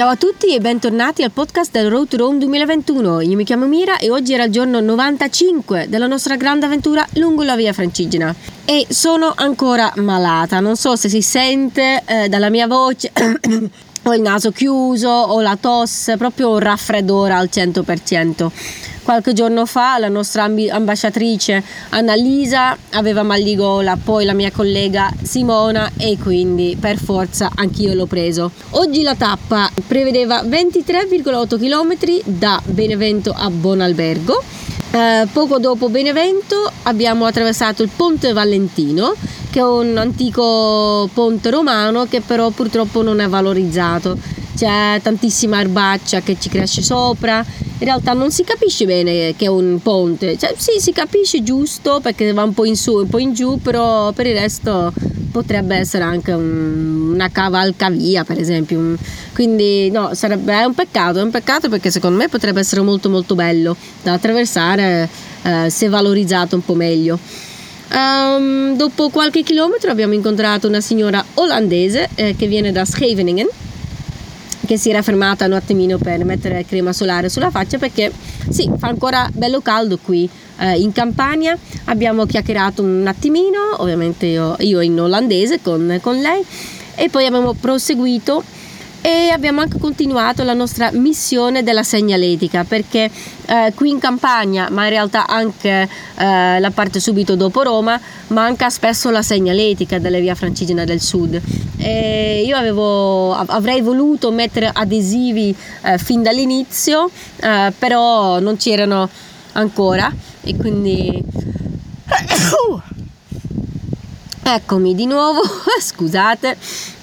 Ciao a tutti e bentornati al podcast del Road to Rome 2021. Io mi chiamo Mira e oggi era il giorno 95 della nostra grande avventura lungo la via Francigena. E sono ancora malata, non so se si sente eh, dalla mia voce. ho il naso chiuso, ho la tosse, proprio un raffreddore al 100%. Qualche giorno fa la nostra ambasciatrice Annalisa aveva mal di gola, poi la mia collega Simona e quindi per forza anch'io l'ho preso. Oggi la tappa prevedeva 23,8 km da Benevento a Bonalbergo. Eh, poco dopo Benevento abbiamo attraversato il Ponte Valentino che è un antico ponte romano che però purtroppo non è valorizzato. C'è tantissima erbaccia che ci cresce sopra. In realtà non si capisce bene che è un ponte. Cioè, sì, si capisce giusto perché va un po' in su e un po' in giù, però per il resto potrebbe essere anche un, una cavalcavia, per esempio. Quindi no, sarebbe è un peccato, è un peccato perché secondo me potrebbe essere molto molto bello da attraversare eh, se valorizzato un po' meglio. Um, dopo qualche chilometro abbiamo incontrato una signora olandese eh, che viene da Scheveningen che si era fermata un attimino per mettere crema solare sulla faccia perché sì, fa ancora bello caldo qui eh, in Campania. Abbiamo chiacchierato un attimino, ovviamente io, io in olandese con, con lei e poi abbiamo proseguito e abbiamo anche continuato la nostra missione della segnaletica perché eh, qui in Campania ma in realtà anche eh, la parte subito dopo Roma manca spesso la segnaletica delle via Francigena del Sud. E io avevo, avrei voluto mettere adesivi eh, fin dall'inizio eh, però non c'erano ancora e quindi eccomi di nuovo scusate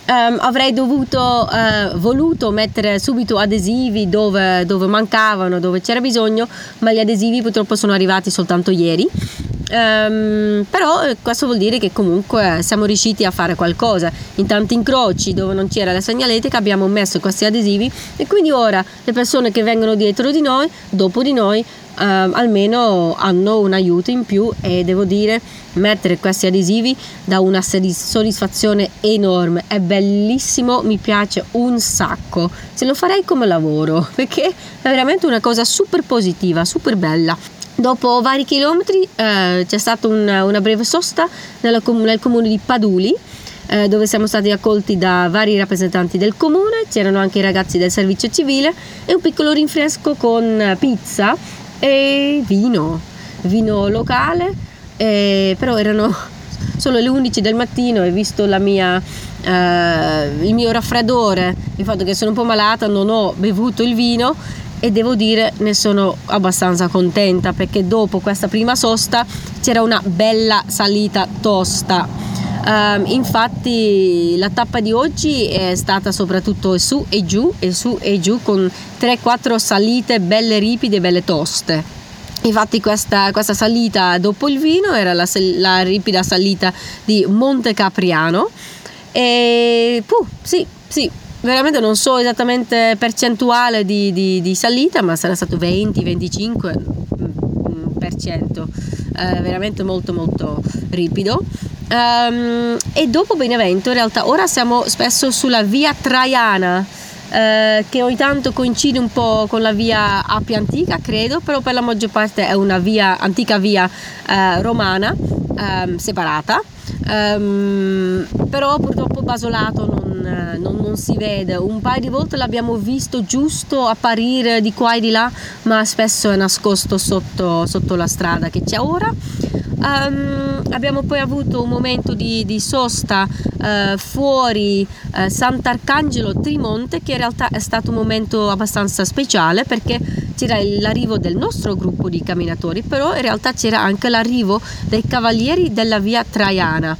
Um, avrei dovuto, uh, voluto mettere subito adesivi dove, dove, mancavano, dove c'era bisogno, ma gli adesivi purtroppo sono arrivati soltanto ieri. Um, però eh, questo vuol dire che comunque siamo riusciti a fare qualcosa. In tanti incroci dove non c'era la segnaletica abbiamo messo questi adesivi e quindi ora le persone che vengono dietro di noi, dopo di noi, uh, almeno hanno un aiuto in più e devo dire mettere questi adesivi dà una soddisfazione enorme. È bellissimo mi piace un sacco. Se lo farei come lavoro perché è veramente una cosa super positiva super bella Dopo vari chilometri eh, c'è stata una, una breve sosta nella, nel comune di Paduli eh, dove siamo stati accolti da vari rappresentanti del comune, c'erano anche i ragazzi del servizio civile e un piccolo rinfresco con pizza e vino, vino locale, eh, però erano solo le 11 del mattino e visto mia, eh, il mio raffreddore, il fatto che sono un po' malata, non ho bevuto il vino e devo dire ne sono abbastanza contenta perché dopo questa prima sosta c'era una bella salita tosta. Um, infatti la tappa di oggi è stata soprattutto su e giù e su e giù con 3-4 salite belle ripide, belle toste. Infatti questa, questa, salita dopo il vino era la, la ripida salita di Monte Capriano e puh, sì, sì, veramente non so esattamente percentuale di, di, di salita, ma sarà stato 20-25%, eh, veramente molto molto ripido. Um, e dopo Benevento in realtà ora siamo spesso sulla via Traiana eh, che ogni tanto coincide un po' con la via Appia Antica credo però per la maggior parte è una via, antica via eh, romana ehm, separata um, però purtroppo Basolato non, non, non, si vede. Un paio di volte l'abbiamo visto giusto apparire di qua e di là ma spesso è nascosto sotto, sotto la strada che c'è ora. Um, abbiamo poi avuto un momento di, di sosta uh, fuori uh, Sant'Arcangelo Trimonte che in realtà è stato un momento abbastanza speciale perché c'era l'arrivo del nostro gruppo di camminatori però in realtà c'era anche l'arrivo dei cavalieri della via Traiana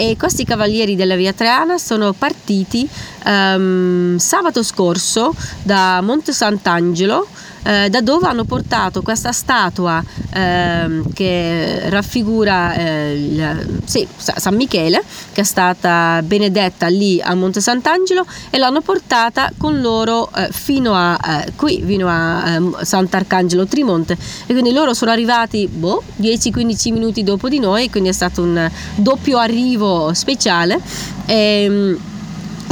e questi cavalieri della via Traiana sono partiti um, sabato scorso da Monte Sant'Angelo eh, da dove hanno portato questa statua eh, che raffigura eh, il, sì, San Michele, che è stata benedetta lì a Monte Sant'Angelo, e l'hanno portata con loro eh, fino a eh, qui, fino a ehm, Sant'Arcangelo Trimonte. E quindi loro sono arrivati boh, 10-15 minuti dopo di noi, quindi è stato un doppio arrivo speciale. E, ehm,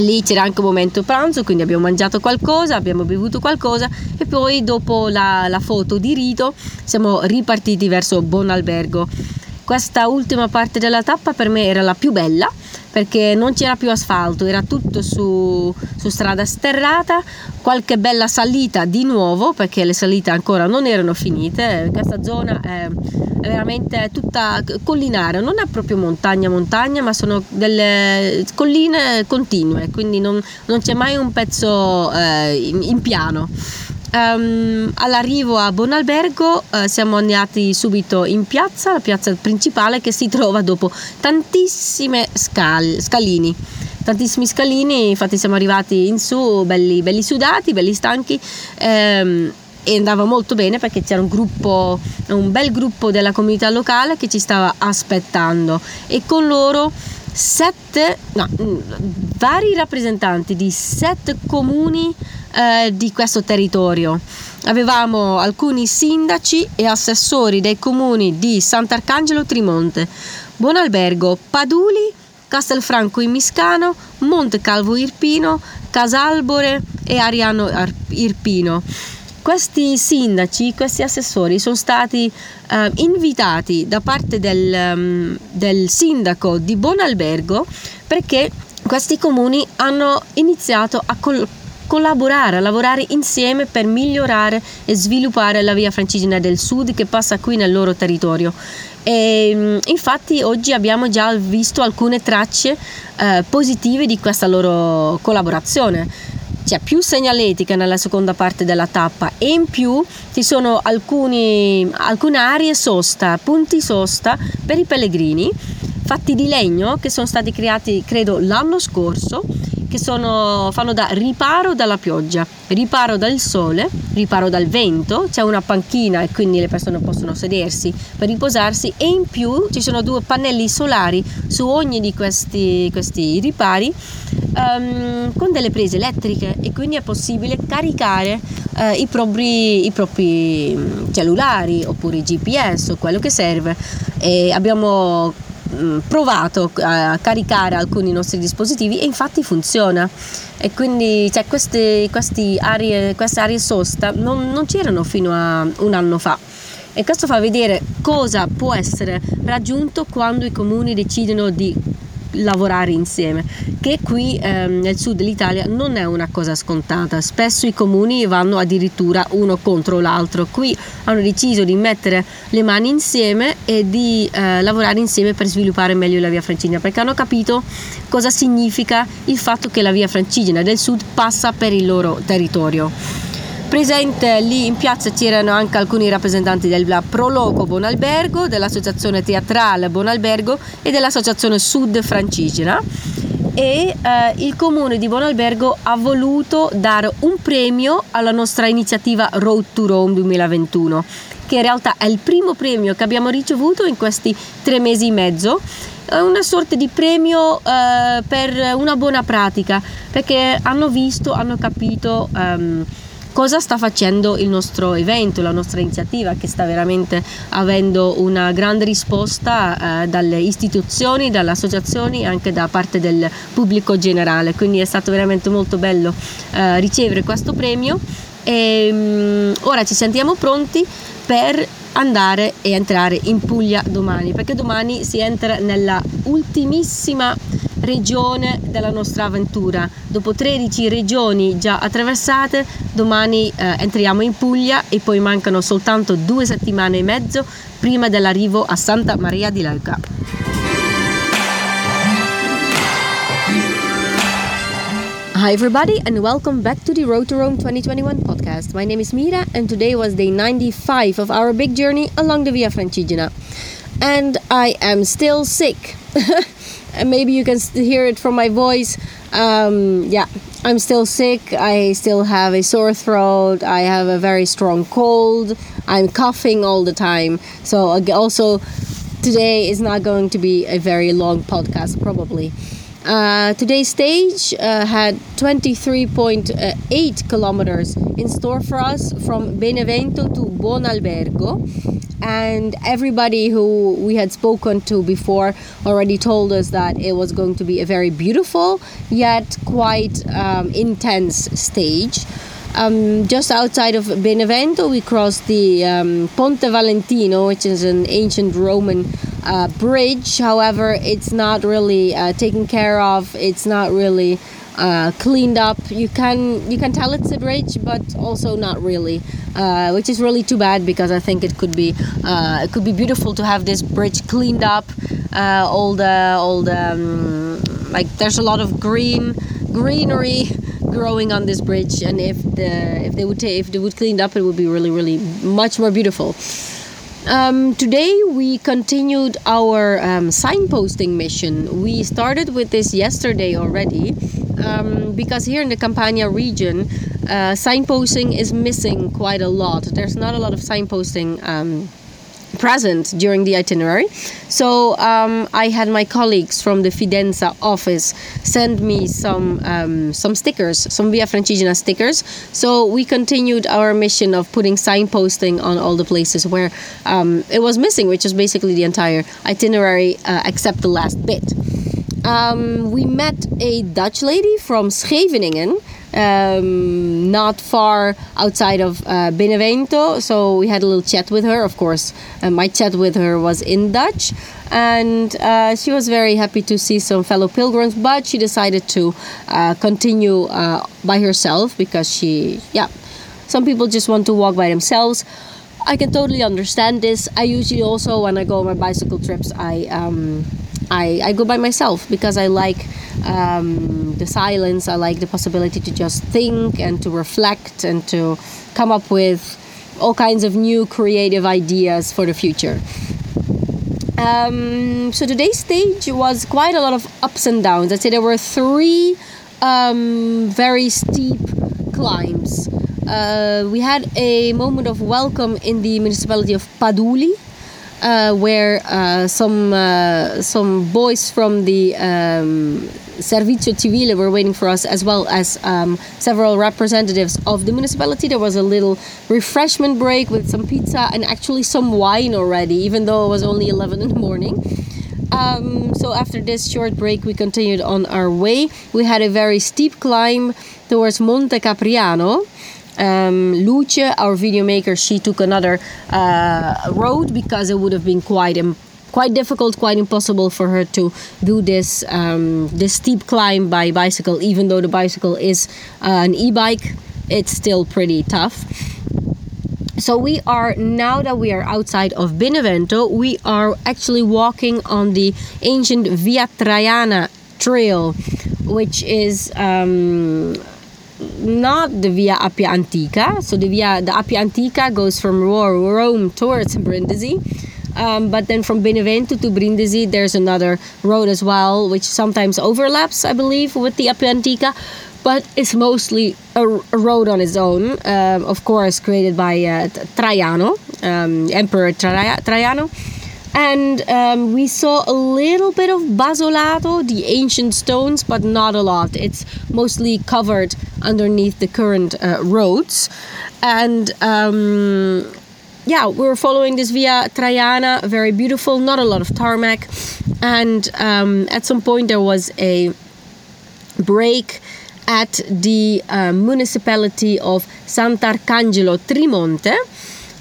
Lì c'era anche un momento pranzo, quindi abbiamo mangiato qualcosa, abbiamo bevuto qualcosa e poi dopo la, la foto di rito siamo ripartiti verso Buon Albergo. Questa ultima parte della tappa per me era la più bella perché non c'era più asfalto, era tutto su, su, strada sterrata, qualche bella salita di nuovo perché le salite ancora non erano finite, questa zona è veramente tutta collinare, non è proprio montagna montagna ma sono delle colline continue, quindi non, non c'è mai un pezzo eh, in, in piano. Um, all'arrivo a Bonalbergo uh, siamo andati subito in piazza, la piazza principale che si trova dopo tantissime scal- scalini. Tantissimi scalini, infatti siamo arrivati in su belli, belli sudati, belli stanchi. Um, e andava molto bene perché c'era un gruppo, un bel gruppo della comunità locale che ci stava aspettando e con loro sette, no, mm, vari rappresentanti di sette comuni eh, di questo territorio. Avevamo alcuni sindaci e assessori dei comuni di Sant'Arcangelo Trimonte, Buonalbergo, Paduli, Castelfranco Immiscano, Monte Calvo Irpino, Casalbore e Ariano Irpino. Questi sindaci, questi assessori sono stati eh, invitati da parte del, um, del sindaco di Buonalbergo perché questi comuni hanno iniziato a col- collaborare, a lavorare insieme per migliorare e sviluppare la via francigena del sud che passa qui nel loro territorio. E, mm, infatti oggi abbiamo già visto alcune tracce eh, positive di questa loro collaborazione c'è più segnaletica nella seconda parte della tappa e in più ci sono alcuni, alcune aree sosta, punti sosta per i pellegrini fatti di legno che sono stati creati credo l'anno scorso che sono, fanno da riparo dalla pioggia, riparo dal sole, riparo dal vento, c'è una panchina e quindi le persone possono sedersi per riposarsi e in più ci sono due pannelli solari su ogni di questi, questi ripari um, con delle prese elettriche e quindi è possibile caricare uh, i, propri, i propri mm, cellulari oppure GPS o quello che serve. E abbiamo provato a caricare alcuni nostri dispositivi e infatti funziona. E quindi cioè, queste, queste, aree, queste aree sosta non, non c'erano fino a un anno fa. E questo fa vedere cosa può essere raggiunto quando i comuni decidono di lavorare insieme, che qui ehm, nel sud dell'Italia non è una cosa scontata. Spesso i comuni vanno addirittura uno contro l'altro. Qui hanno deciso di mettere le mani insieme e di eh, lavorare insieme per sviluppare meglio la via francigena, perché hanno capito cosa significa il fatto che la via francigena del sud passa per il loro territorio. Presente lì in piazza c'erano anche alcuni rappresentanti del Proloco Bonalbergo, dell'associazione teatrale Bonalbergo e dell'associazione Sud Francigena e eh, il comune di Bonalbergo ha voluto dare un premio alla nostra iniziativa Road to Rome 2021 che in realtà è il primo premio che abbiamo ricevuto in questi tre mesi e mezzo. È una sorta di premio eh, per una buona pratica perché hanno visto, hanno capito um, cosa sta facendo il nostro evento, la nostra iniziativa che sta veramente avendo una grande risposta eh, dalle istituzioni, dalle associazioni e anche da parte del pubblico generale. Quindi è stato veramente molto bello eh, ricevere questo premio e um, ora ci sentiamo pronti per andare e entrare in Puglia domani perché domani si entra nella ultimissima regione della nostra avventura. Dopo 13 regioni già attraversate, domani eh, entriamo in Puglia e poi mancano soltanto due settimane e mezzo prima dell'arrivo a Santa Maria di Leuca. Hi, everybody, and welcome back to the Road to Rome 2021 podcast. My name is Mira, and today was day 95 of our big journey along the Via Francigena. And I am still sick. and maybe you can hear it from my voice. Um, yeah, I'm still sick. I still have a sore throat. I have a very strong cold. I'm coughing all the time. So, also, today is not going to be a very long podcast, probably. Uh, today's stage uh, had 23.8 kilometers in store for us from Benevento to Buonalbergo. And everybody who we had spoken to before already told us that it was going to be a very beautiful yet quite um, intense stage. Um, just outside of Benevento, we crossed the um, Ponte Valentino, which is an ancient Roman uh, bridge. However, it's not really uh, taken care of. It's not really uh, cleaned up. You can you can tell it's a bridge, but also not really, uh, which is really too bad because I think it could be uh, it could be beautiful to have this bridge cleaned up. Uh, all the all the um, like there's a lot of green greenery growing on this bridge, and if the if they would ta- if they would clean it up, it would be really really much more beautiful. Um, today we continued our um, signposting mission. We started with this yesterday already um, because here in the Campania region, uh, signposting is missing quite a lot. There's not a lot of signposting um, present during the itinerary. So um, I had my colleagues from the Fidenza office send me some um, some stickers, some Via Francigena stickers. So we continued our mission of putting signposting on all the places where um, it was missing, which is basically the entire itinerary uh, except the last bit. Um, we met a Dutch lady from Scheveningen um, not far outside of uh, Benevento. So we had a little chat with her. Of course, uh, my chat with her was in Dutch, and uh, she was very happy to see some fellow pilgrims. But she decided to uh, continue uh, by herself because she, yeah, some people just want to walk by themselves. I can totally understand this. I usually also, when I go on my bicycle trips, I um, I, I go by myself because I like um, the silence. I like the possibility to just think and to reflect and to come up with all kinds of new creative ideas for the future. Um, so today's stage was quite a lot of ups and downs. I'd say there were three um, very steep climbs. Uh, we had a moment of welcome in the municipality of Paduli, uh, where uh, some uh, some boys from the um, Servizio Civile were waiting for us, as well as um, several representatives of the municipality. There was a little refreshment break with some pizza and actually some wine already, even though it was only 11 in the morning. Um, so after this short break, we continued on our way. We had a very steep climb towards Monte Capriano um, Luce, our video maker, she took another uh, road because it would have been quite Im- quite difficult, quite impossible for her to do this um, this steep climb by bicycle. Even though the bicycle is uh, an e-bike, it's still pretty tough. So we are now that we are outside of Benevento, we are actually walking on the ancient Via Traiana trail, which is. Um, not the Via Appia Antica. So the Via the Appia Antica goes from Rome towards Brindisi. Um, but then from Benevento to Brindisi, there's another road as well, which sometimes overlaps, I believe, with the Appia Antica. But it's mostly a, a road on its own, um, of course, created by uh, Traiano, um, Emperor Tra- Traiano and um, we saw a little bit of basolato, the ancient stones, but not a lot. It's mostly covered underneath the current uh, roads, and um, yeah, we were following this via Traiana, very beautiful, not a lot of tarmac, and um, at some point there was a break at the uh, municipality of Sant'Arcangelo Trimonte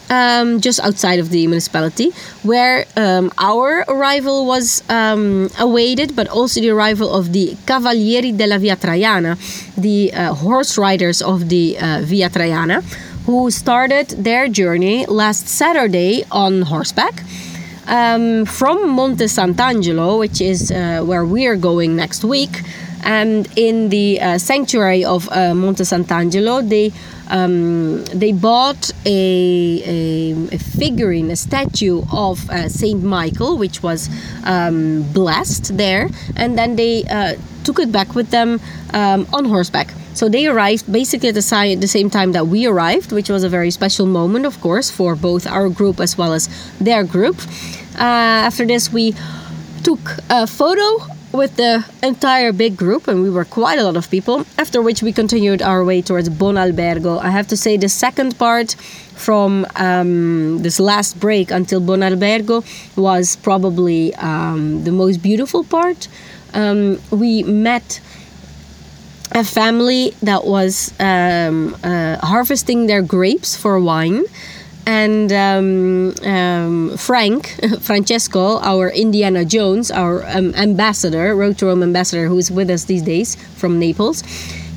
um, just outside of the municipality, where um, our arrival was um, awaited, but also the arrival of the Cavalieri della Via Traiana, the uh, horse riders of the uh, Via Traiana, who started their journey last Saturday on horseback. Um, from Monte Sant'Angelo, which is uh, where we are going next week, and in the uh, sanctuary of uh, Monte Sant'Angelo, they um, they bought a, a, a, figurine, a statue of uh, Saint Michael, which was um, blessed there, and then they uh, took it back with them um, on horseback. So they arrived basically at the, si- the same time that we arrived, which was a very special moment, of course, for both our group as well as their group. Uh, after this, we took a photo with the entire big group, and we were quite a lot of people. After which we continued our way towards Buonalbergo. I have to say, the second part from um, this last break until Buonalbergo was probably um, the most beautiful part. Um, we met a family that was um, uh, harvesting their grapes for wine and um, um, Frank, Francesco, our Indiana Jones, our um, ambassador, Road to Rome ambassador, who is with us these days from Naples,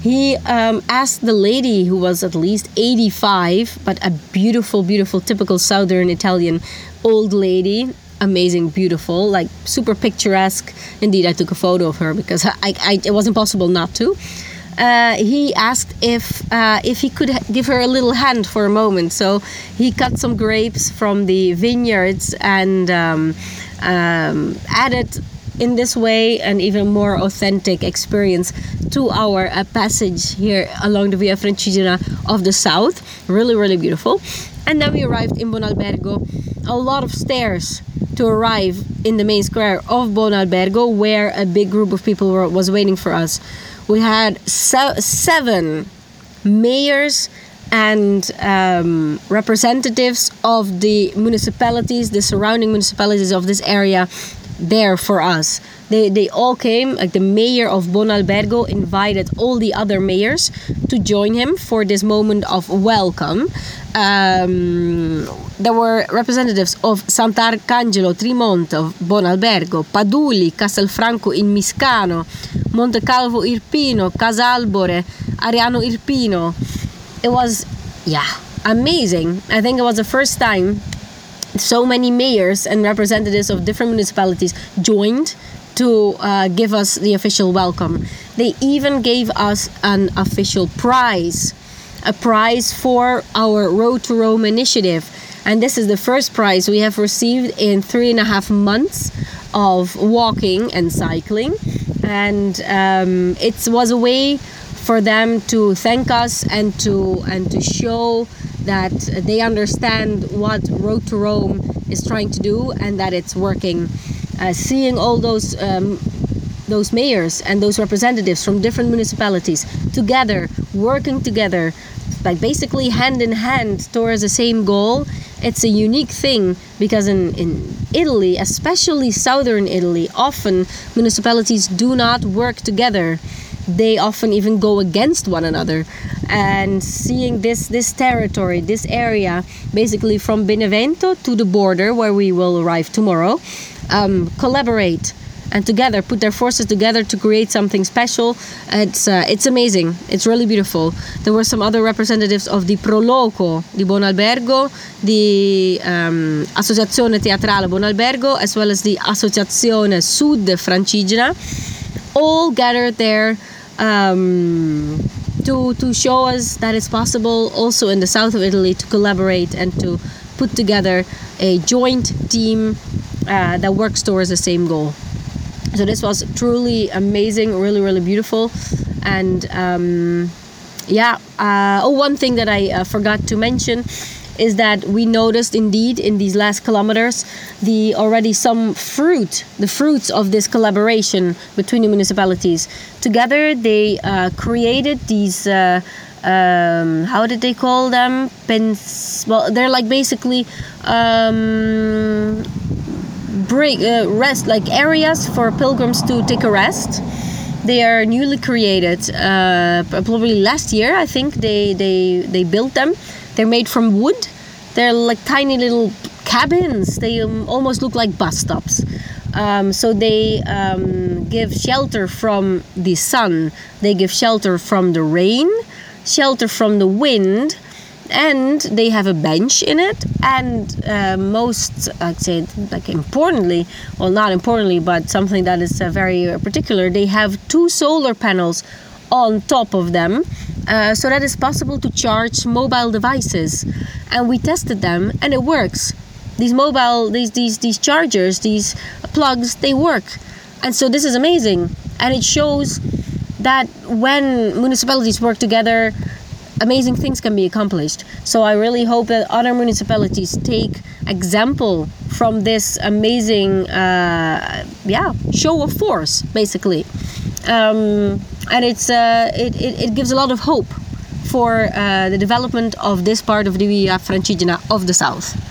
he um, asked the lady who was at least 85, but a beautiful, beautiful, typical Southern Italian old lady. Amazing, beautiful, like super picturesque. Indeed, I took a photo of her because I, I, it was impossible not to uh, he asked if uh, if he could give her a little hand for a moment. So he cut some grapes from the vineyards and um, um, added in this way an even more authentic experience to our uh, passage here along the Via Francigena of the south. Really, really beautiful. And then we arrived in Buonalbergo. A lot of stairs to arrive in the main square of Buonalbergo, where a big group of people were, was waiting for us we had se- seven mayors and um, representatives of the municipalities, the surrounding municipalities of this area, there for us. They, they all came, like the mayor of Buonalbergo invited all the other mayors to join him for this moment of welcome. Um, there were representatives of Sant'Arcangelo, Trimonte, Buonalbergo, Paduli, Castelfranco in Miscano, Montecalvo Irpino, Casalbore, Ariano Irpino. It was, yeah, amazing. I think it was the first time so many mayors and representatives of different municipalities joined to uh, give us the official welcome. They even gave us an official prize, a prize for our Road to Rome initiative. And this is the first prize we have received in three and a half months of walking and cycling. And um, it was a way for them to thank us and to and to show that they understand what Road to Rome is trying to do and that it's working. Uh, seeing all those um, those mayors and those representatives from different municipalities together, working together, like basically hand in hand towards the same goal. It's a unique thing because in, in Italy, especially southern Italy, often municipalities do not work together they often even go against one another and seeing this this territory this area basically from benevento to the border where we will arrive tomorrow um, collaborate and together put their forces together to create something special. It's uh, it's amazing. It's really beautiful. There were some other representatives of the Proloco di Buonalbergo, the um, Associazione Teatrale Buonalbergo, as well as the Associazione Sud Francigena, all gathered there um, to to show us that it's possible also in the south of Italy to collaborate and to put together a joint team uh, that works towards the same goal. So this was truly amazing, really really beautiful, and um, yeah. Uh, oh, one thing that I uh, forgot to mention is that we noticed indeed in these last kilometers the already some fruit, the fruits of this collaboration between the municipalities. Together, they uh, created these. Uh, um, how did they call them? Pens. Well, they're like basically um, break uh, rest, like areas for pilgrims to take a rest. They are newly created. Uh, probably last year, I think they they they built them they're made from wood. They're like tiny little cabins. They um, almost look like bus stops. Um, so they um, give shelter from the sun, they give shelter from the rain, shelter from the wind, and they have a bench in it. And uh, most, I'd say, like importantly, well, not importantly, but something that is uh, very particular, they have two solar panels on top of them uh, so that it's possible to charge mobile devices. And we tested them and it works. These mobile these these these chargers these plugs they work. And so this is amazing. And it shows that when municipalities work together amazing things can be accomplished so i really hope that other municipalities take example from this amazing, uh, yeah, show of force, basically. Um, and it's uh, it, it, it gives a lot of hope for uh, the development of this part of the Via Francigena of the south.